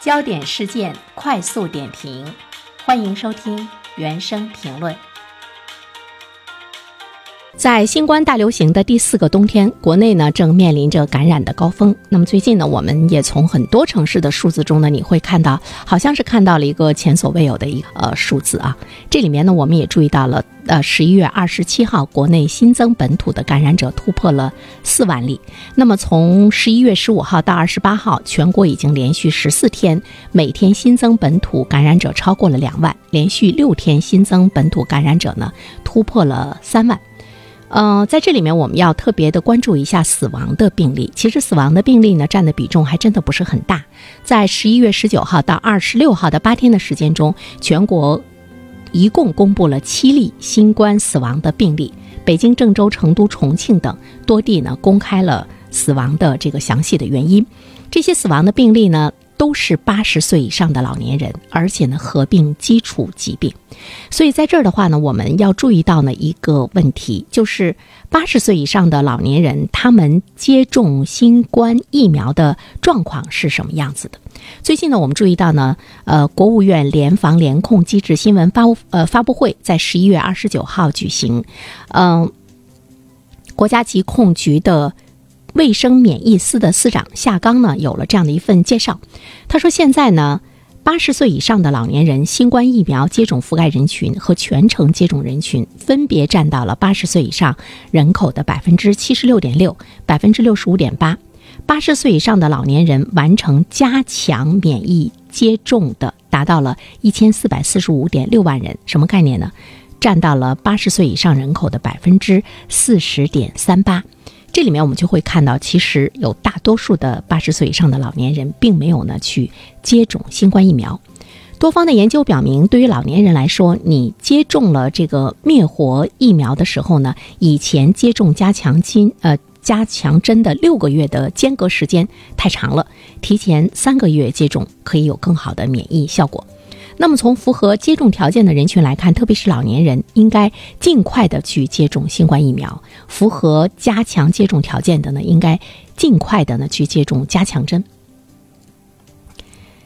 焦点事件快速点评，欢迎收听原声评论。在新冠大流行的第四个冬天，国内呢正面临着感染的高峰。那么最近呢，我们也从很多城市的数字中呢，你会看到，好像是看到了一个前所未有的一个呃数字啊。这里面呢，我们也注意到了，呃，十一月二十七号，国内新增本土的感染者突破了四万例。那么从十一月十五号到二十八号，全国已经连续十四天每天新增本土感染者超过了两万，连续六天新增本土感染者呢突破了三万。呃，在这里面我们要特别的关注一下死亡的病例。其实死亡的病例呢，占的比重还真的不是很大。在十一月十九号到二十六号的八天的时间中，全国一共公布了七例新冠死亡的病例。北京、郑州、成都、重庆等多地呢，公开了死亡的这个详细的原因。这些死亡的病例呢。都是八十岁以上的老年人，而且呢合并基础疾病，所以在这儿的话呢，我们要注意到呢一个问题，就是八十岁以上的老年人，他们接种新冠疫苗的状况是什么样子的？最近呢，我们注意到呢，呃，国务院联防联控机制新闻发呃发布会在十一月二十九号举行，嗯，国家疾控局的。卫生免疫司的司长夏刚呢，有了这样的一份介绍。他说，现在呢，八十岁以上的老年人新冠疫苗接种覆盖人群和全程接种人群分别占到了八十岁以上人口的百分之七十六点六、百分之六十五点八。八十岁以上的老年人完成加强免疫接种的达到了一千四百四十五点六万人，什么概念呢？占到了八十岁以上人口的百分之四十点三八。这里面我们就会看到，其实有大多数的八十岁以上的老年人并没有呢去接种新冠疫苗。多方的研究表明，对于老年人来说，你接种了这个灭活疫苗的时候呢，以前接种加强针呃加强针的六个月的间隔时间太长了，提前三个月接种可以有更好的免疫效果。那么从符合接种条件的人群来看，特别是老年人，应该尽快的去接种新冠疫苗；符合加强接种条件的呢，应该尽快的呢去接种加强针。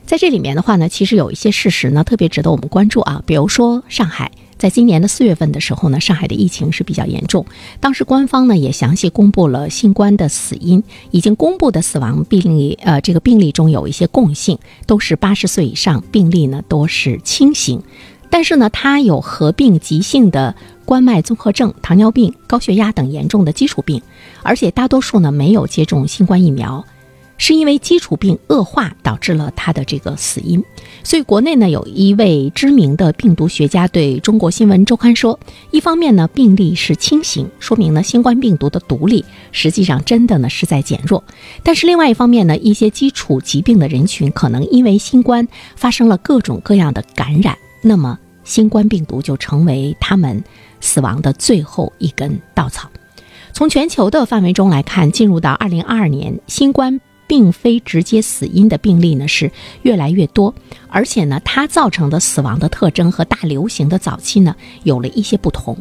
在这里面的话呢，其实有一些事实呢，特别值得我们关注啊，比如说上海。在今年的四月份的时候呢，上海的疫情是比较严重。当时官方呢也详细公布了新冠的死因，已经公布的死亡病例，呃，这个病例中有一些共性，都是八十岁以上，病例呢都是轻型，但是呢，它有合并急性的冠脉综合症、糖尿病、高血压等严重的基础病，而且大多数呢没有接种新冠疫苗。是因为基础病恶化导致了他的这个死因，所以国内呢有一位知名的病毒学家对中国新闻周刊说：一方面呢病例是轻型，说明呢新冠病毒的毒力实际上真的呢是在减弱；但是另外一方面呢，一些基础疾病的人群可能因为新冠发生了各种各样的感染，那么新冠病毒就成为他们死亡的最后一根稻草。从全球的范围中来看，进入到二零二二年，新冠。并非直接死因的病例呢是越来越多，而且呢，它造成的死亡的特征和大流行的早期呢有了一些不同。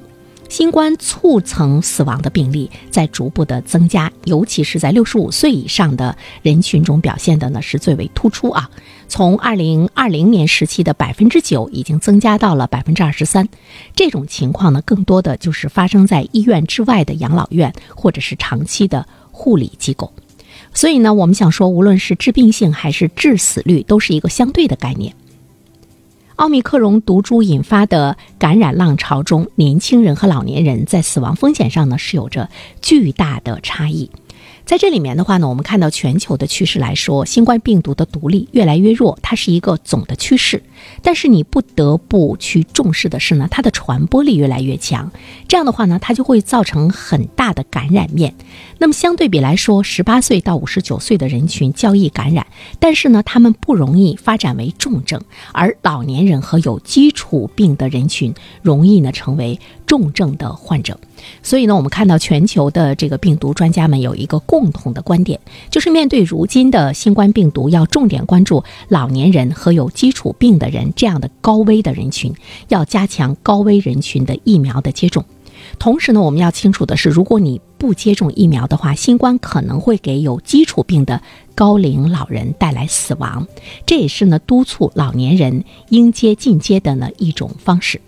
新冠促成死亡的病例在逐步的增加，尤其是在六十五岁以上的人群中表现的呢是最为突出啊。从二零二零年时期的百分之九，已经增加到了百分之二十三。这种情况呢，更多的就是发生在医院之外的养老院或者是长期的护理机构。所以呢，我们想说，无论是致病性还是致死率，都是一个相对的概念。奥密克戎毒株引发的感染浪潮中，年轻人和老年人在死亡风险上呢是有着巨大的差异。在这里面的话呢，我们看到全球的趋势来说，新冠病毒的毒力越来越弱，它是一个总的趋势。但是你不得不去重视的是呢，它的传播力越来越强。这样的话呢，它就会造成很大的感染面。那么相对比来说，十八岁到五十九岁的人群较易感染，但是呢，他们不容易发展为重症，而老年人和有基础病的人群容易呢成为重症的患者。所以呢，我们看到全球的这个病毒专家们有一个共同的观点，就是面对如今的新冠病毒，要重点关注老年人和有基础病的人这样的高危的人群，要加强高危人群的疫苗的接种。同时呢，我们要清楚的是，如果你不接种疫苗的话，新冠可能会给有基础病的高龄老人带来死亡。这也是呢督促老年人应接尽接的呢一种方式。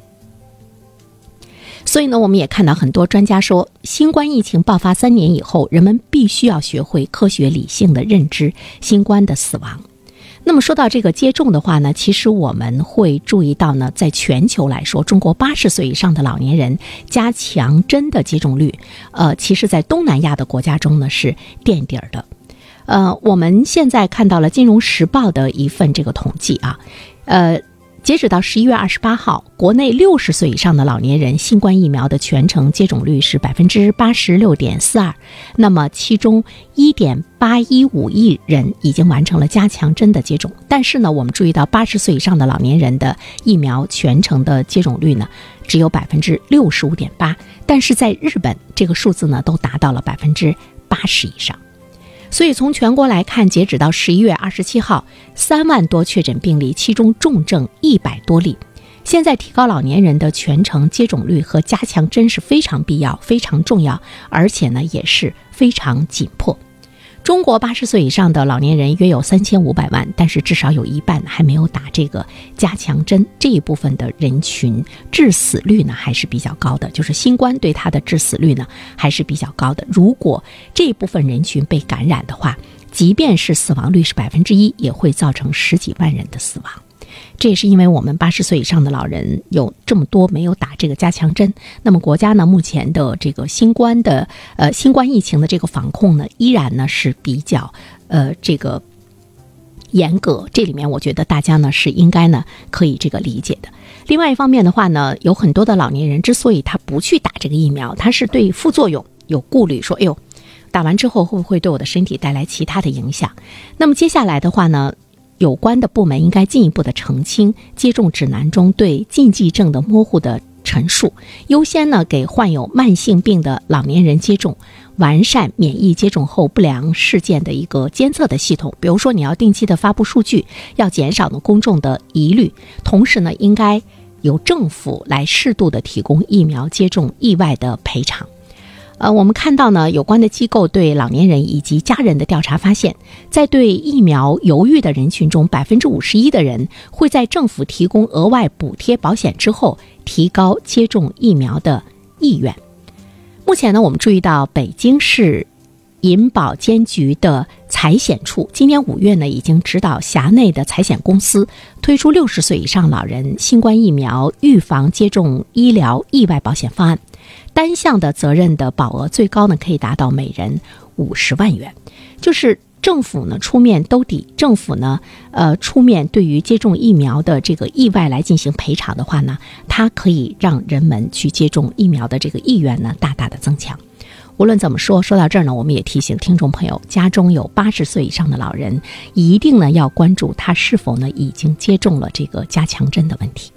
所以呢，我们也看到很多专家说，新冠疫情爆发三年以后，人们必须要学会科学理性的认知新冠的死亡。那么说到这个接种的话呢，其实我们会注意到呢，在全球来说，中国八十岁以上的老年人加强针的接种率，呃，其实在东南亚的国家中呢是垫底儿的。呃，我们现在看到了《金融时报》的一份这个统计啊，呃。截止到十一月二十八号，国内六十岁以上的老年人新冠疫苗的全程接种率是百分之八十六点四二。那么，其中一点八一五亿人已经完成了加强针的接种。但是呢，我们注意到八十岁以上的老年人的疫苗全程的接种率呢，只有百分之六十五点八。但是在日本，这个数字呢，都达到了百分之八十以上。所以从全国来看，截止到十一月二十七号，三万多确诊病例，其中重症一百多例。现在提高老年人的全程接种率和加强针是非常必要、非常重要，而且呢也是非常紧迫。中国八十岁以上的老年人约有三千五百万，但是至少有一半还没有打这个加强针。这一部分的人群致死率呢还是比较高的，就是新冠对他的致死率呢还是比较高的。如果这一部分人群被感染的话，即便是死亡率是百分之一，也会造成十几万人的死亡。这也是因为我们八十岁以上的老人有这么多没有打这个加强针，那么国家呢目前的这个新冠的呃新冠疫情的这个防控呢依然呢是比较呃这个严格，这里面我觉得大家呢是应该呢可以这个理解的。另外一方面的话呢，有很多的老年人之所以他不去打这个疫苗，他是对副作用有顾虑，说哎呦打完之后会不会对我的身体带来其他的影响？那么接下来的话呢？有关的部门应该进一步的澄清接种指南中对禁忌症的模糊的陈述，优先呢给患有慢性病的老年人接种，完善免疫接种后不良事件的一个监测的系统。比如说，你要定期的发布数据，要减少呢公众的疑虑，同时呢，应该由政府来适度的提供疫苗接种意外的赔偿。呃，我们看到呢，有关的机构对老年人以及家人的调查发现，在对疫苗犹豫的人群中，百分之五十一的人会在政府提供额外补贴保险之后，提高接种疫苗的意愿。目前呢，我们注意到北京市银保监局的财险处今年五月呢，已经指导辖内的财险公司推出六十岁以上老人新冠疫苗预防接种医疗意外保险方案。单项的责任的保额最高呢，可以达到每人五十万元，就是政府呢出面兜底，政府呢呃出面对于接种疫苗的这个意外来进行赔偿的话呢，它可以让人们去接种疫苗的这个意愿呢大大的增强。无论怎么说，说到这儿呢，我们也提醒听众朋友，家中有八十岁以上的老人，一定呢要关注他是否呢已经接种了这个加强针的问题。